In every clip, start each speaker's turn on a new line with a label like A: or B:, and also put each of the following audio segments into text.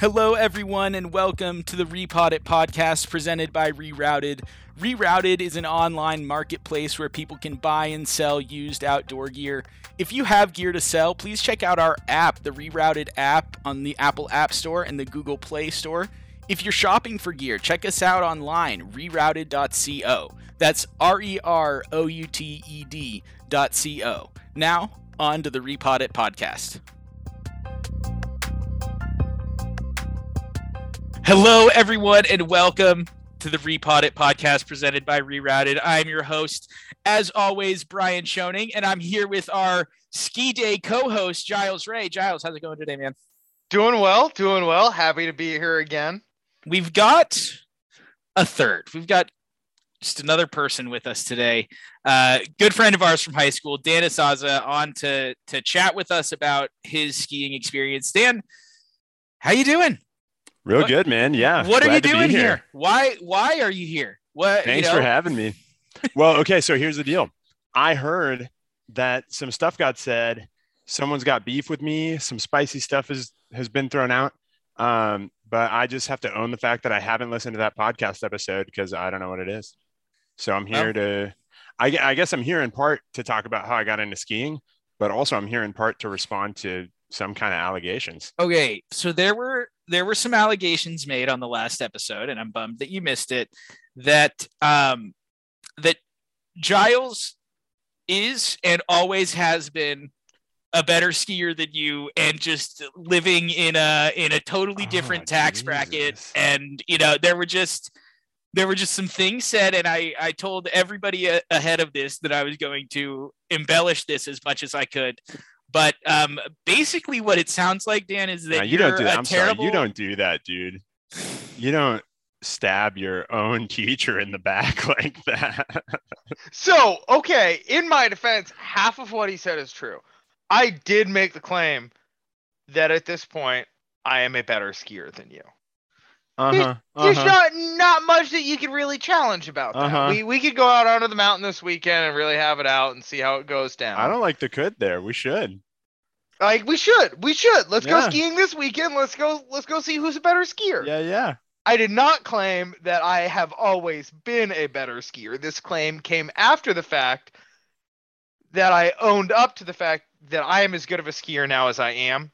A: Hello, everyone, and welcome to the Repod It podcast presented by Rerouted. Rerouted is an online marketplace where people can buy and sell used outdoor gear. If you have gear to sell, please check out our app, the Rerouted app, on the Apple App Store and the Google Play Store. If you're shopping for gear, check us out online, rerouted.co. That's R E R O U T E D.co. Now, on to the Repod It podcast. Hello, everyone, and welcome to the Repod It podcast presented by Rerouted. I'm your host, as always, Brian Schoening, and I'm here with our ski day co-host, Giles Ray. Giles, how's it going today, man?
B: Doing well, doing well. Happy to be here again.
A: We've got a third. We've got just another person with us today. Uh, good friend of ours from high school, Dan Asaza, on to to chat with us about his skiing experience. Dan, how you doing?
C: Real
A: What-
C: good, man. Yeah.
A: what are you
C: glad to be
A: doing here? Why why are you here? What?
C: Thanks
A: you know,
C: for having me. Well, okay. So here's the deal. I heard that some stuff got said. Someone's got beef with me. Some spicy stuff has has been thrown out. Um, but I just have to own the fact that I haven't listened to that podcast episode because I don't know what it is. So I'm here to. I, I guess I'm here in part to talk about how I got into skiing, but also I'm here in part to respond to some kind of allegations.
A: Okay, so there were there were some allegations made on the last episode, and I'm bummed that you missed it. That um that Giles is and always has been a better skier than you and just living in a in a totally different
C: Oh,
A: tax bracket and you know there were just there were just some things said and i i told everybody a- ahead of this that i was going to embellish this as much as i could but um basically what it sounds like dan is that
C: Nah, you
A: you're
C: don't do that.
A: a
C: I'm
A: terrible
C: sorry. You don't do that, dude. You don't stab your own teacher in the back like that.
B: So, okay, in my defense, half of what he said is true. I did make the claim that at this point I am a better skier than you.
C: Uh-huh.
B: There's
C: uh-huh.
B: not not much that you could really challenge about that.
C: Uh-huh.
B: We we could go out onto the mountain this weekend and really have it out and see how it goes down.
C: I don't like the could there. We should.
B: like we should. We should. Let's go skiing this weekend. Let's go let's go see who's a better skier.
C: Yeah, yeah.
B: I did not claim that I have always been a better skier. This claim came after the fact that I owned up to the fact that I am as good of a skier now as I am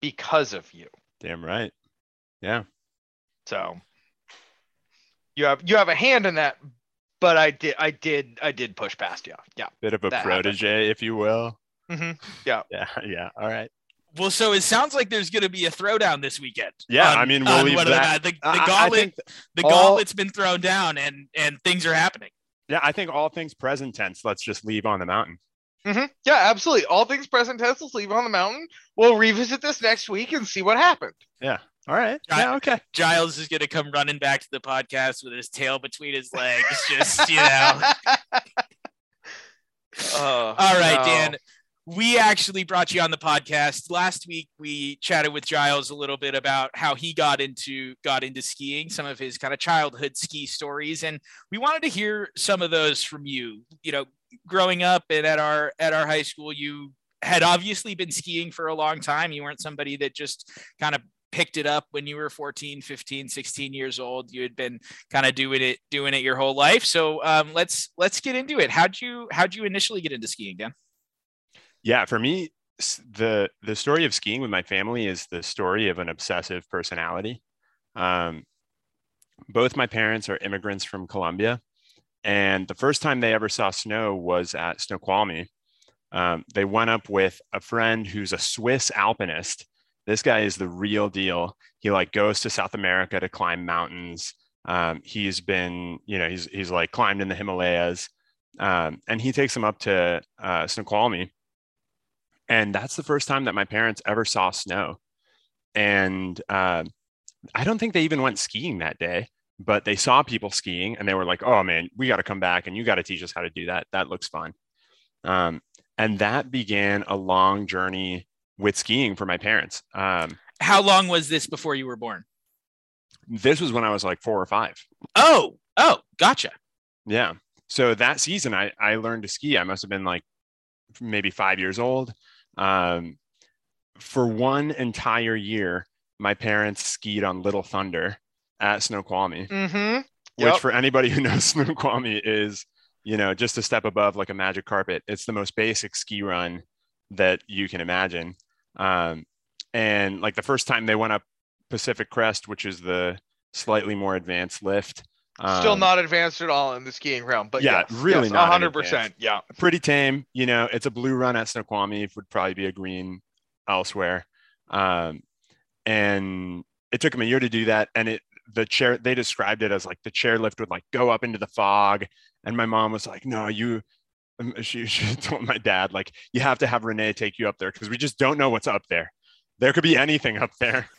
B: because of you.
C: Damn right. Yeah.
B: So you have you have a hand in that, but I did I did I did push past you. Yeah.
C: Bit of a
B: That happened.
C: protege, if you will.
B: hmm
C: Yeah, yeah. All right.
A: well so it sounds like there's going to be a throwdown this weekend
C: Yeah,
A: on-
C: I mean, we'll leave
A: one of the
C: that-
A: guys. the, the
C: I- I
A: gauntlet
C: think
A: the
C: all-
A: gauntlet's been thrown down and and things are happening
C: yeah, I think all things present tense, let's just leave on the mountain.
B: hmm Yeah, absolutely. All things present tense, let's leave on the mountain. We'll revisit this next week and see what happened.
C: All right.
A: I-
C: Yeah, okay.
A: giles is going to come running back to the podcast with his tail between his legs just you know
B: Oh,
A: All right,
B: no.
A: Dan. We actually brought you on the podcast last week. We chatted with Giles a little bit about how he got into got into skiing, some of his kind of childhood ski stories, and we wanted to hear some of those from you. You know, growing up and at our at our high school, you had obviously been skiing for a long time. You weren't somebody that just kind of picked it up when you were 14 15 16 years old you had been kind of doing it doing it your whole life so um, let's let's get into it how'd you how'd you initially get into skiing dan
C: Yeah, for me, the the story of skiing with my family is the story of an obsessive personality. Um, both my parents are immigrants from Colombia, and the first time they ever saw snow was at Snoqualmie. Um, they went up with a friend who's a Swiss alpinist. This guy is the real deal. He like goes to South America to climb mountains. Um, he's been, you know, he's he's like climbed in the Himalayas, um, and he takes them up to uh, Snoqualmie. And that's the first time that my parents ever saw snow. And uh, i don't think they even went skiing that day but they saw people skiing and they were like oh man we got to come back and you got to teach us how to do that. That looks fun. Um, and that began a long journey with skiing for my parents um,
A: how long was this before you were born
C: this was when i was like four or five
A: oh oh gotcha
C: Yeah. So that season, I, I learned to ski. I must have been like maybe five years old. Um, for one entire year, my parents skied on Little Thunder at Snoqualmie,
B: Mm-hmm.
C: which for anybody who knows Snoqualmie is, you know, just a step above like a magic carpet. It's the most basic ski run that you can imagine. Um, and like the first time they went up Pacific Crest, which is the slightly more advanced lift.
B: Still
C: um,
B: not advanced at all in the skiing realm, but
C: Yeah,
B: yes,
C: really
B: yes,
C: not
B: hundred
C: advanced.
B: percent. Yeah.
C: pretty tame. You know, it's a blue run at Snoqualmie. it Would probably be a green elsewhere. Um, and it took them a year to do that. And it the chair they described it as like the chairlift would like go up into the fog. And my mom was like, "No, you." Um, She, she told my dad like, "You have to have Renee take you up there because we just don't know what's up there. There could be anything up there."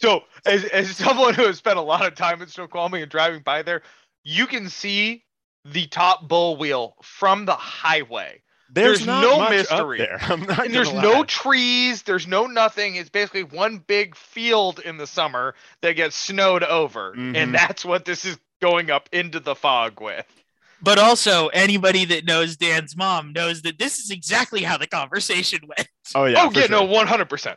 B: So, as, as someone who has spent a lot of time in Snoqualmie and driving by there, you can see the top bull wheel from the highway. There's
C: not
B: no mystery.
C: there. I'm not
B: And there's
C: gonna
B: no trees, there's no nothing. It's basically one big field in the summer that gets snowed over.
C: Mhm.
B: And that's what this is going up into the fog with.
A: But also, anybody that knows Dan's mom knows that this is exactly how the conversation went.
C: Oh yeah.
B: oh,
C: for
B: yeah,
C: sure.
B: no, 100%.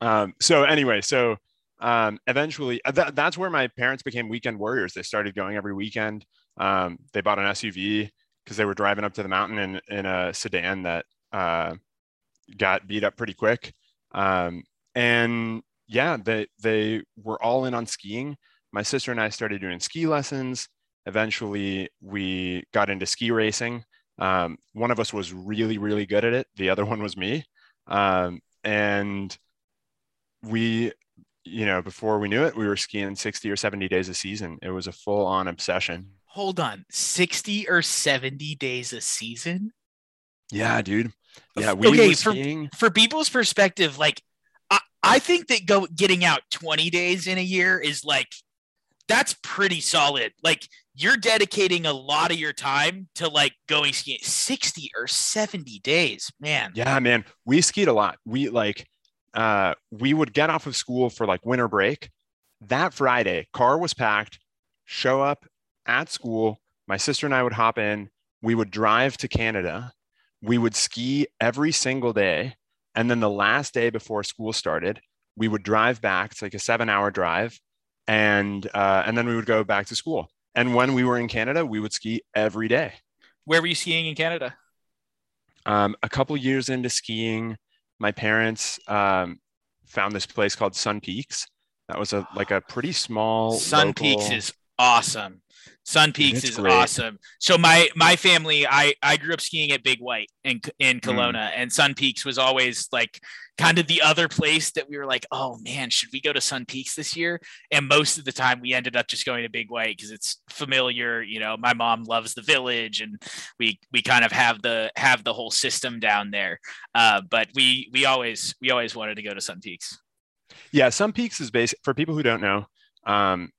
C: Um, so anyway, so um, eventually uh, that, that's where my parents became weekend warriors. They started going every weekend. Um, they bought an SUV because they were driving up to the mountain in, in a sedan that uh, got beat up pretty quick. Um, and yeah, they, they were all in on skiing. My sister and I started doing ski lessons. Eventually, we got into ski racing. Um, one of us was really, really good at it. The other one was me. Um, and we you know before we knew it we were skiing 60 or 70 days a season it was a full on obsession
A: Hold on, 60 or 70 days a season?
C: yeah dude yeah we
A: Okay,
C: were
A: for-
C: skiing
A: For people's perspective, like, I, I think that go getting out 20 days in a year is like, that's pretty solid. Like, you're dedicating a lot of your time to like going skiing 60 or 70 days, man.
C: yeah man we skied a lot. We like uh we would get off of school for like winter break. That friday car was packed show up at school my sister and i would hop in we would drive to canada we would ski every single day and then the last day before school started we would drive back it's like a seven hour drive and uh, and then we would go back to school and when we were in canada we would ski every day
A: Where were you skiing in Canada?
C: um, a couple years into skiing, my parents um, found this place called Sun Peaks. That was a like a pretty small.
A: Sun Peaks is awesome. Sun Peaks is
C: great.
A: awesome. So my my family, I I grew up skiing at Big White in in
C: Hmm.
A: Kelowna, and Sun Peaks was always like kind of the other place that we were like, oh man, should we go to Sun Peaks this year? And most of the time, we ended up just going to Big White because it's familiar. You know, my mom loves the village, and we we kind of have the have the whole system down there. Uh, but we we always we always wanted to go to Sun Peaks.
C: Yeah, Sun Peaks is basic for people who don't know. Um,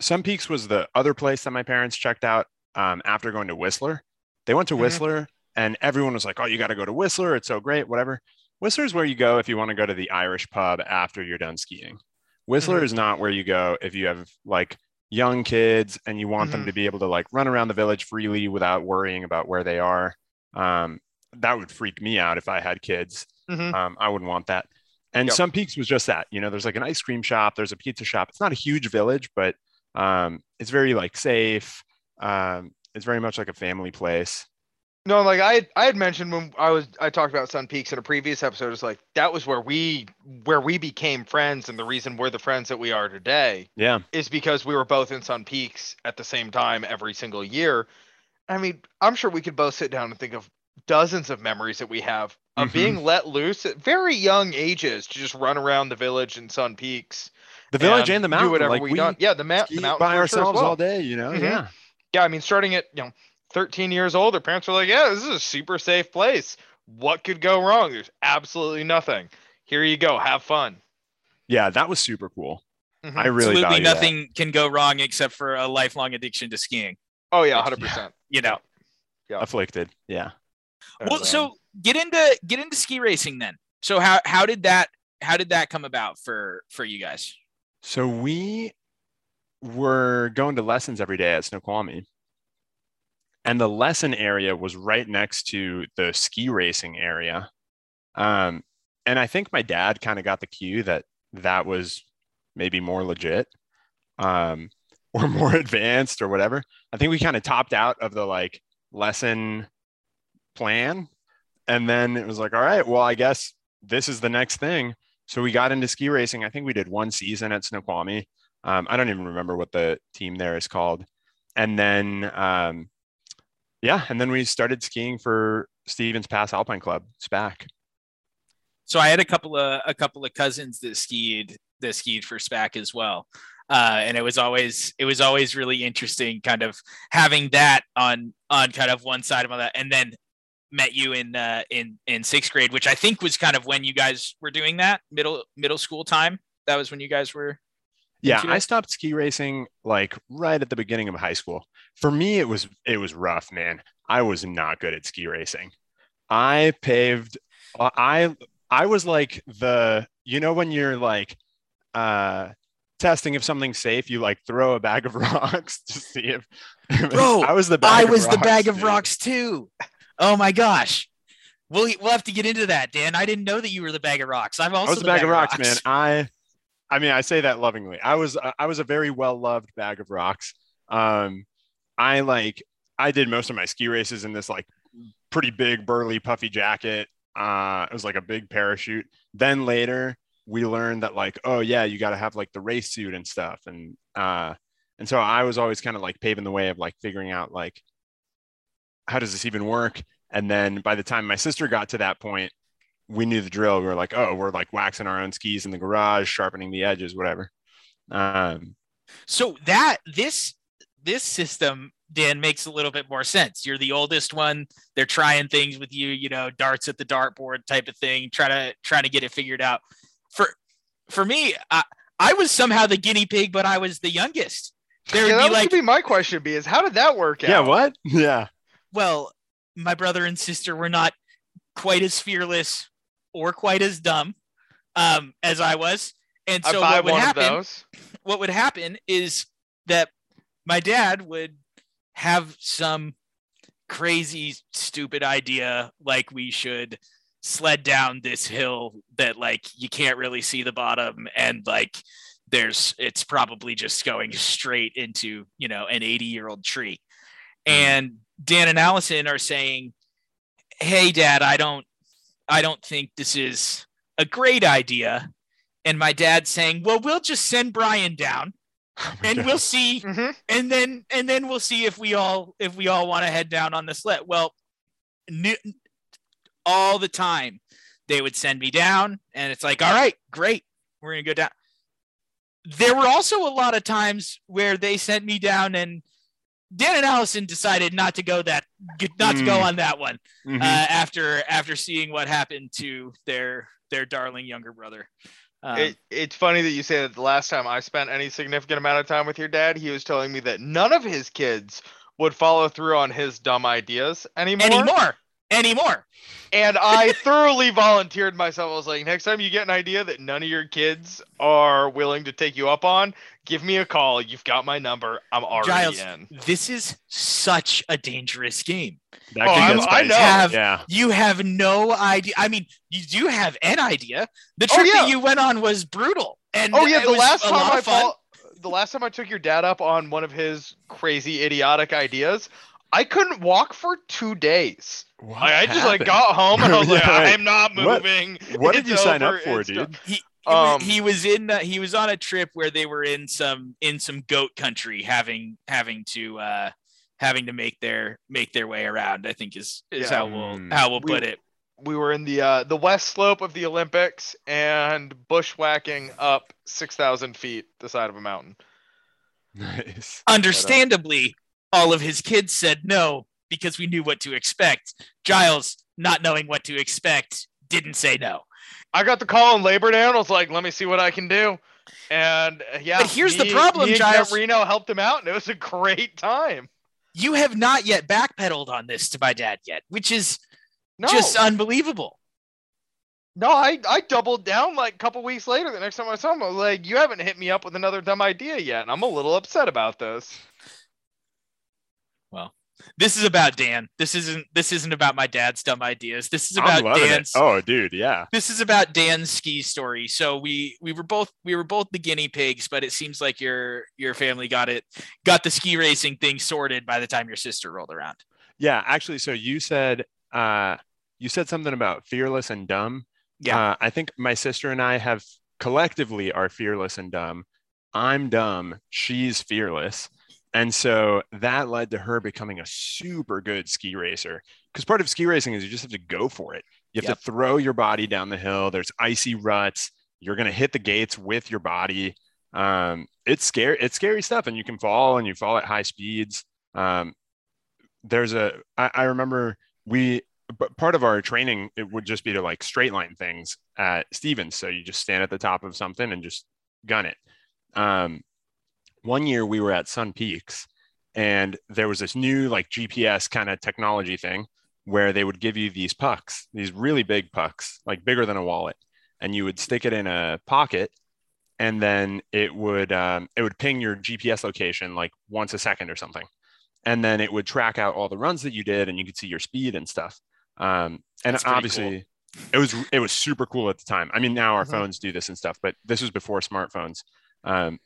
C: Sun Peaks was the other place that my parents checked out um, after going to Whistler. They went to
B: Mhm.
C: Whistler, and everyone was like, "Oh, you got to go to Whistler. It's so great." Whatever. Whistler is where you go if you want to go to the Irish pub after you're done skiing. Whistler
B: Mhm.
C: is not where you go if you have like young kids and you want them
B: Mhm.
C: to be able to like run around the village freely without worrying about where they are. Um, that would freak me out if I had kids.
B: Mhm.
C: Um, I wouldn't want that. And
B: Yep.
C: Sun Peaks was just that. You know, there's like an ice cream shop, there's a pizza shop. It's not a huge village, but um, it's very like safe. Um, it's very much like a family place.
B: No, like I had, I had mentioned when I was I talked about Sun Peaks in a previous episode. It's like that was where we where we became friends, and the reason we're the friends that we are today
C: Yeah.
B: is because we were both in Sun Peaks at the same time every single year. I mean, I'm sure we could both sit down and think of dozens of memories that we have of
C: Mhm.
B: being let loose at very young ages to just run around the village in Sun Peaks.
C: The village and, the mountain.
B: Do whatever
C: like
B: we,
C: we
B: done. Yeah, the, ma-
C: ski
B: the mountain
C: by
B: for sure
C: ourselves
B: well.
C: all day, you know?
B: Mhm.
C: Yeah.
B: Yeah, I mean, starting at you know 13 years old, their parents were like, "Yeah, this is a super safe place. What could go wrong? There's absolutely nothing. Here you go, have fun."
C: Yeah, that was super cool.
B: Mhm.
C: I really
A: Absolutely
C: value that.
A: nothing can go wrong except for a lifelong addiction to skiing.
B: Oh yeah,
C: Yeah.
B: 100. percent
A: You know.
B: Yeah.
C: Afflicted. Yeah.
A: Well, so get into get into ski racing then. So how how did that how did that come about for for you guys?
C: So we were going to lessons every day at Snoqualmie. And the lesson area was right next to the ski racing area. Um, and I think my dad kind of got the cue that that was maybe more legit um, or more advanced or whatever. I think we kind of topped out of the like lesson plan. And then it was like, all right, well, I guess this is the next thing. So we got into ski racing. I think we did one season at Snoqualmie. Um, I don't even remember what the team there is called. And then, um, yeah, and then we started skiing for Stevens Pass Alpine Club, SPAC.
A: So I had a couple of a couple of cousins that skied that skied for SPAC as well. Uh, and it was always it was always really interesting kind of having that on on kind of one side of that and then met you in uh, in in sixth grade which i think was kind of when you guys were doing that middle middle school time. That was when you guys were
C: yeah i stopped ski racing like right at the beginning of high school. For me it was it was rough man. I was not good at ski racing. I paved uh, i i was like the you know when you're like uh testing if something's safe, you like throw a bag of rocks to see if.
A: Bro, I was the bag I was the bag of rocks too. Oh my gosh. We'll, we'll have to get into that, Dan. I didn't know that you were the bag of rocks. I'm also
C: I was the,
A: bag,
C: bag of rocks, rocks, man. I, I mean, I say that lovingly. I was, I was a very well loved bag of rocks. Um, I like, I did most of my ski races in this like pretty big, burly, puffy jacket. Uh, it was like a big parachute. Then later, we learned that like oh yeah you got to have like the race suit and stuff and uh and so i was always kind of like paving the way of like figuring out like how does this even work and then by the time my sister got to that point we knew the drill we were like oh we're like waxing our own skis in the garage sharpening the edges whatever um
A: so that this this system dan makes a little bit more sense you're the oldest one they're trying things with you you know darts at the dartboard type of thing try to trying to get it figured out for for me, I, I was somehow the guinea pig, but I was the youngest.
B: There yeah, would be like be my question be is how did that work
C: out? Yeah, what? Yeah.
A: Well, my brother and sister were not quite as fearless or quite as dumb um, as I was. And so what would happen what would happen is that my dad would have some crazy stupid idea like we should sled down this hill that like you can't really see the bottom and like there's it's probably just going straight into you know an 80 year old tree mm. and dan and allison are saying hey dad i don't i don't think this is a great idea and my dad's saying well we'll just send brian down oh and God. we'll see mm-hmm. and then and then we'll see if we all if we all want to head down on the sled well all the time. They would send me down, and it's like, all right, great, we're gonna go down. There were also a lot of times where they sent me down, and Dan and Allison decided not to go that not mm. to go mm. on that one mm-hmm. uh, after after seeing what happened to their their darling younger brother.
B: Um, it, it's funny that you say that the last time I spent any significant amount of time with your dad, he was telling me that none of his kids would follow through on his dumb ideas anymore.
A: Anymore anymore.
B: And I thoroughly volunteered myself. I was like, next time you get an idea that none of your kids are willing to take you up on, give me a call. You've got my number. I'm already Giles, in.
A: This is such a dangerous game.
B: That oh, I know.
A: Have, yeah. You have no idea. I mean, you do have an idea. The oh, trip oh, yeah. that you went on was brutal. And
B: oh yeah, the last time I fall, the last time I took your dad up on one of his crazy idiotic ideas, I couldn't walk for two days. Like, I just like got home and I was like, I'm not moving.
C: What, what did you sign up for, dude?
A: He, um, he was in uh, he was on a trip where they were in some in some goat country having having to uh having to make their make their way around i think is is yeah. how we'll hmm. how we'll we, put it
B: we were in the uh the west slope of the olympics and bushwhacking up 6000 feet the side of a mountain
C: nice
A: understandably all of his kids said no because we knew what to expect. Giles, not knowing what to expect, didn't say no.
B: I got the call in Labor Day and I was like, let me see what I can do. And uh, yeah,
A: but here's the problem, Giles.
B: Reno helped him out and it was a great time.
A: You have not yet backpedaled on this to my dad yet, which is no. just unbelievable.
B: No, I, I doubled down like a couple weeks later. The next time I saw him, I was like, "You haven't hit me up with another dumb idea yet," and I'm a little upset about this.
A: Well, this is about Dan. This isn't this isn't about my dad's dumb ideas. This is about
C: loving it. Oh, dude, yeah.
A: this is about Dan's ski story. So we we were both we were both the guinea pigs, but it seems like your your family got it got the ski racing thing sorted by the time your sister rolled around.
C: Yeah, actually, so you said uh you said something about fearless and dumb.
A: Yeah.
C: Uh, I think my sister and I have collectively are fearless and dumb. I'm dumb. She's fearless. And so that led to her becoming a super good ski racer. Because part of ski racing is you just have to go for it. You have
A: Yep.
C: to throw your body down the hill. There's icy ruts. You're going to hit the gates with your body. Um, it's scary. It's scary stuff. And you can fall and you fall at high speeds. Um, there's a, I, I remember we, but part of our training, it would just be to like straight line things at Stevens. So you just stand at the top of something and just gun it. Um, one year we were at Sun Peaks and there was this new like GPS kind of technology thing where they would give you these pucks, these really big pucks, like bigger than a wallet, and you would stick it in a pocket, and then it would um, it would ping your GPS location like once a second or something, and then it would track out all the runs that you did, and you could see your speed and stuff. Um, and obviously, it was it was super cool at the time. I mean, now our
B: Mhm.
C: phones do this and stuff, but this was before smartphones. Um,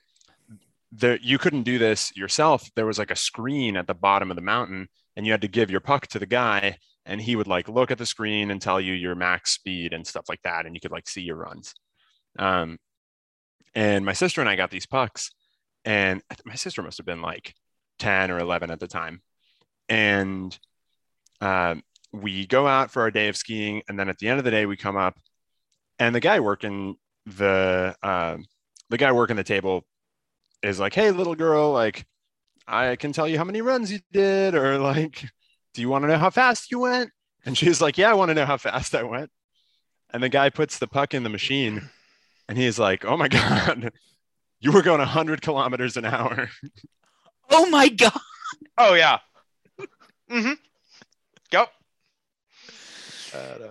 C: there you couldn't do this yourself. There was like a screen at the bottom of the mountain, and you had to give your puck to the guy, and he would like look at the screen and tell you your max speed and stuff like that, and you could like see your runs. Um, and my sister and I got these pucks, and my sister must have been like ten or eleven at the time, and um, we go out for our day of skiing, and then at the end of the day, we come up, and the guy working the um, the guy working the table is like, "Hey, little girl, like, I can tell you how many runs you did, or like, do you want to know how fast you went?" And she's like, "Yeah, I want to know how fast I went." And the guy puts the puck in the machine, and he's like, "Oh my god, you were going 100 kilometers an hour."
A: Oh my god.
B: Oh yeah. Mm-hmm. Yep. Uh,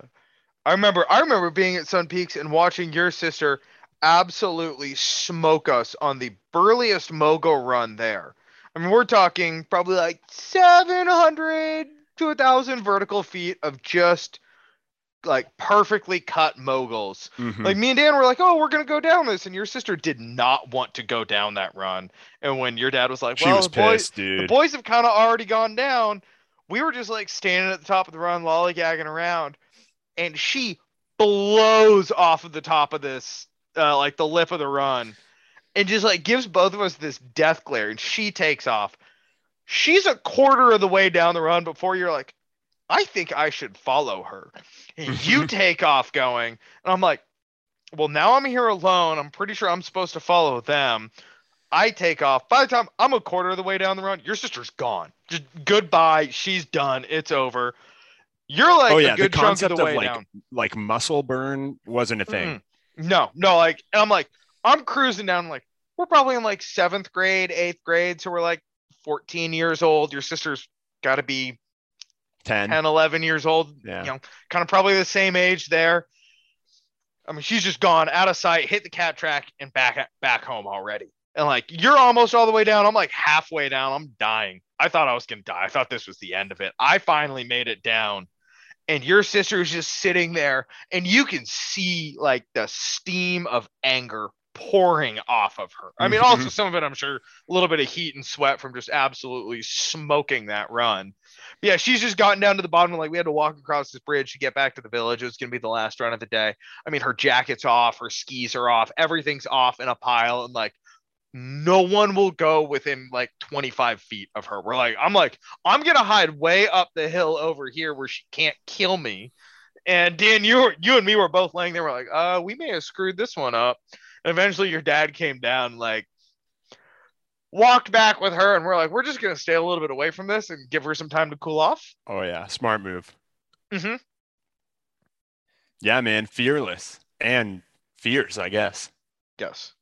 B: I remember I remember being at Sun Peaks and watching your sister absolutely smoke us on the burliest mogul run there. I mean, we're talking probably like 700 to 1,000 vertical feet of just like perfectly cut moguls.
C: Mhm.
B: Like me and Dan were like, "Oh, we're gonna go down this," and your sister did not want to go down that run. And when your dad was like,
C: she
B: "Well,
C: was
B: the boys,
C: pissed,
B: the boys have kind of already gone down," we were just like standing at the top of the run, lollygagging around, and she blows off of the top of this, uh, like the lip of the run, and just like gives both of us this death glare, and she takes off. She's a quarter of the way down the run before you're like, I think I should follow her. And you take off going, and I'm like, well, now I'm here alone. I'm pretty sure I'm supposed to follow them. I take off. By the time I'm a quarter of the way down the run, your sister's gone. Just goodbye. She's done. It's over. You're like
C: Oh, yeah, the
B: chunk of
C: concept
B: the
C: of, like,
B: down.
C: Like muscle burn wasn't a thing.
B: No, no, like and I'm like, I'm cruising down like we're probably in like seventh grade, eighth grade, so we're like 14 years old. Your sister's got to be
C: 10.
B: 10, 11 years old.
C: Yeah.
B: You know, kind of probably the same age there. I mean, she's just gone out of sight, hit the cat track, and back back home already. And like, you're almost all the way down. I'm like halfway down. I'm dying. I thought I was gonna die. I thought this was the end of it. I finally made it down, and your sister is just sitting there, and you can see like the steam of anger pouring off of her. I mean, also mm-hmm. some of it, I'm sure, a little bit of heat and sweat from just absolutely smoking that run. Yeah, she's just gotten down to the bottom. Like we had to walk across this bridge to get back to the village. It was gonna be the last run of the day. I mean, her jacket's off, her skis are off, everything's off in a pile, and like no one will go within like 25 feet of her. We're like, I'm like, I'm gonna hide way up the hill over here where she can't kill me. And Dan, you were, you and me were both laying there. We're like, uh, we may have screwed this one up. And eventually, your dad came down, like, walked back with her, and we're like, we're just gonna stay a little bit away from this and give her some time to cool off.
C: Oh yeah, smart move.
B: Mm-hmm.
C: Yeah, man, fearless and fierce, I guess.
B: Yes.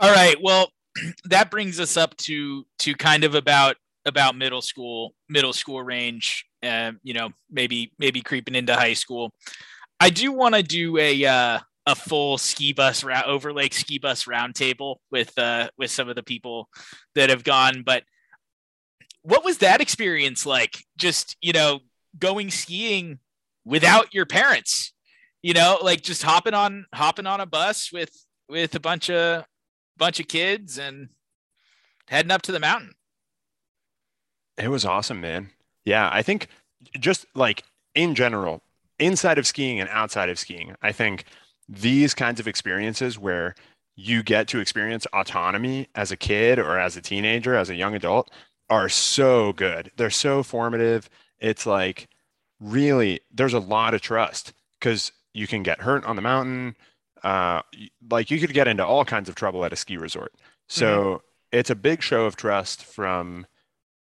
A: All right. Well, that brings us up to to kind of about about middle school, middle school range. Um, you know, maybe maybe creeping into high school. I do want to do a uh, a full ski bus route Overlake ski bus roundtable with uh with some of the people that have gone, but what was that experience like? Just you know, going skiing without your parents. You know, like just hopping on hopping on a bus with with a bunch of bunch of kids and heading up to the mountain.
C: It was awesome, man. Yeah, I think just like in general, inside of skiing and outside of skiing, I think these kinds of experiences where you get to experience autonomy as a kid or as a teenager, as a young adult, are so good. They're so formative. It's like really, there's a lot of trust because you can get hurt on the mountain. Uh, like you could get into all kinds of trouble at a ski resort. So mm-hmm. it's a big show of trust from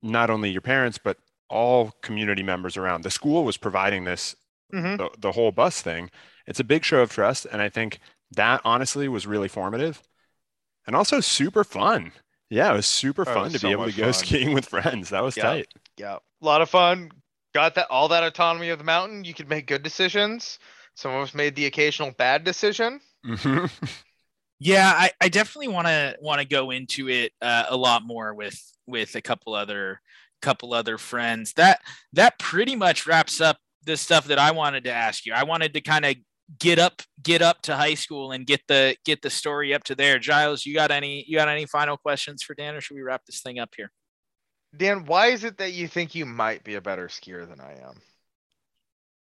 C: not only your parents, but all community members around. The school was providing this, mm-hmm. the, the whole bus thing. It's a big show of trust. And I think that honestly was really formative and also super fun. Yeah, it was super oh, fun was to so be able to go fun. skiing with friends. That was tight.
B: Yeah, a lot of fun. Got that all that autonomy of the mountain. You could make good decisions. Some of us made the occasional bad decision.
A: Mm-hmm. yeah, I, I definitely want to want to go into it uh, a lot more with with a couple other couple other friends. That that pretty much wraps up the stuff that I wanted to ask you. I wanted to kind of get up get up to high school and get the get the story up to there. Giles, you got any you got any final questions for Dan, or should we wrap this thing up here?
B: Dan, why is it that you think you might be a better skier than I am?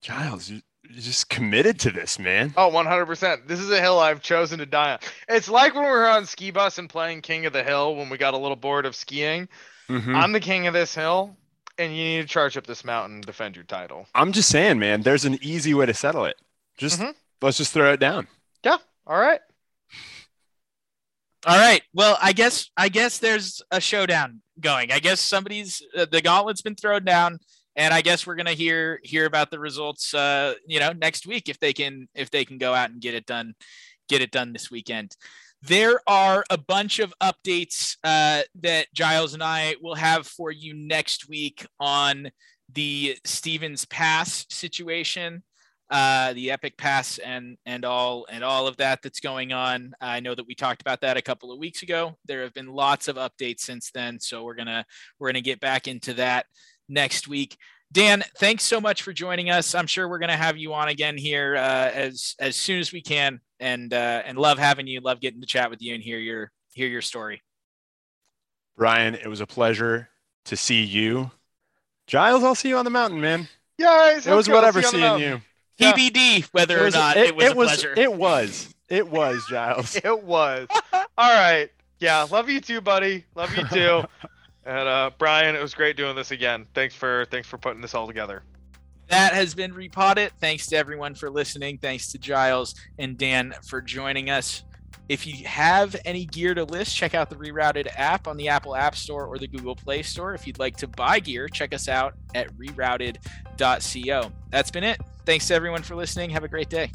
C: Giles, you, you're just committed to this, man.
B: Oh, 100%. This is a hill I've chosen to die on. It's like when we were on ski bus and playing King of the Hill when we got a little bored of skiing. Mm-hmm. I'm the king of this hill, and you need to charge up this mountain and defend your title.
C: I'm just saying, man, there's an easy way to settle it. Just mm-hmm. let's just throw it down.
B: Yeah. All right.
A: All right. Well, I guess I guess there's a showdown going. I guess somebody's uh, the gauntlet's been thrown down, and I guess we're gonna hear hear about the results. Uh, you know, next week if they can if they can go out and get it done, get it done this weekend. There are a bunch of updates uh, that Giles and I will have for you next week on the Stevens Pass situation uh, the Epic Pass and and all and all of that that's going on. I know that we talked about that a couple of weeks ago. There have been lots of updates since then, so we're gonna we're gonna get back into that next week. Dan, thanks so much for joining us. I'm sure we're gonna have you on again here uh, as as soon as we can, and uh, and love having you. Love getting to chat with you and hear your hear your story.
C: Brian, it was a pleasure to see you. Giles, I'll see you on the mountain, man.
B: Yeah,
C: it was whatever seeing you.
A: TBD whether or not it, it was it a
C: was,
A: pleasure.
C: It was. It was, Giles.
B: it was. All right. Yeah. Love you too, buddy. Love you too. and uh, Brian, it was great doing this again. Thanks for thanks for putting this all together.
A: That has been Repotted. Thanks to everyone for listening. Thanks to Giles and Dan for joining us. If you have any gear to list, check out the Rerouted app on the Apple App Store or the Google Play Store. If you'd like to buy gear, check us out at rerouted.co. That's been it. Thanks to everyone for listening. Have a great day.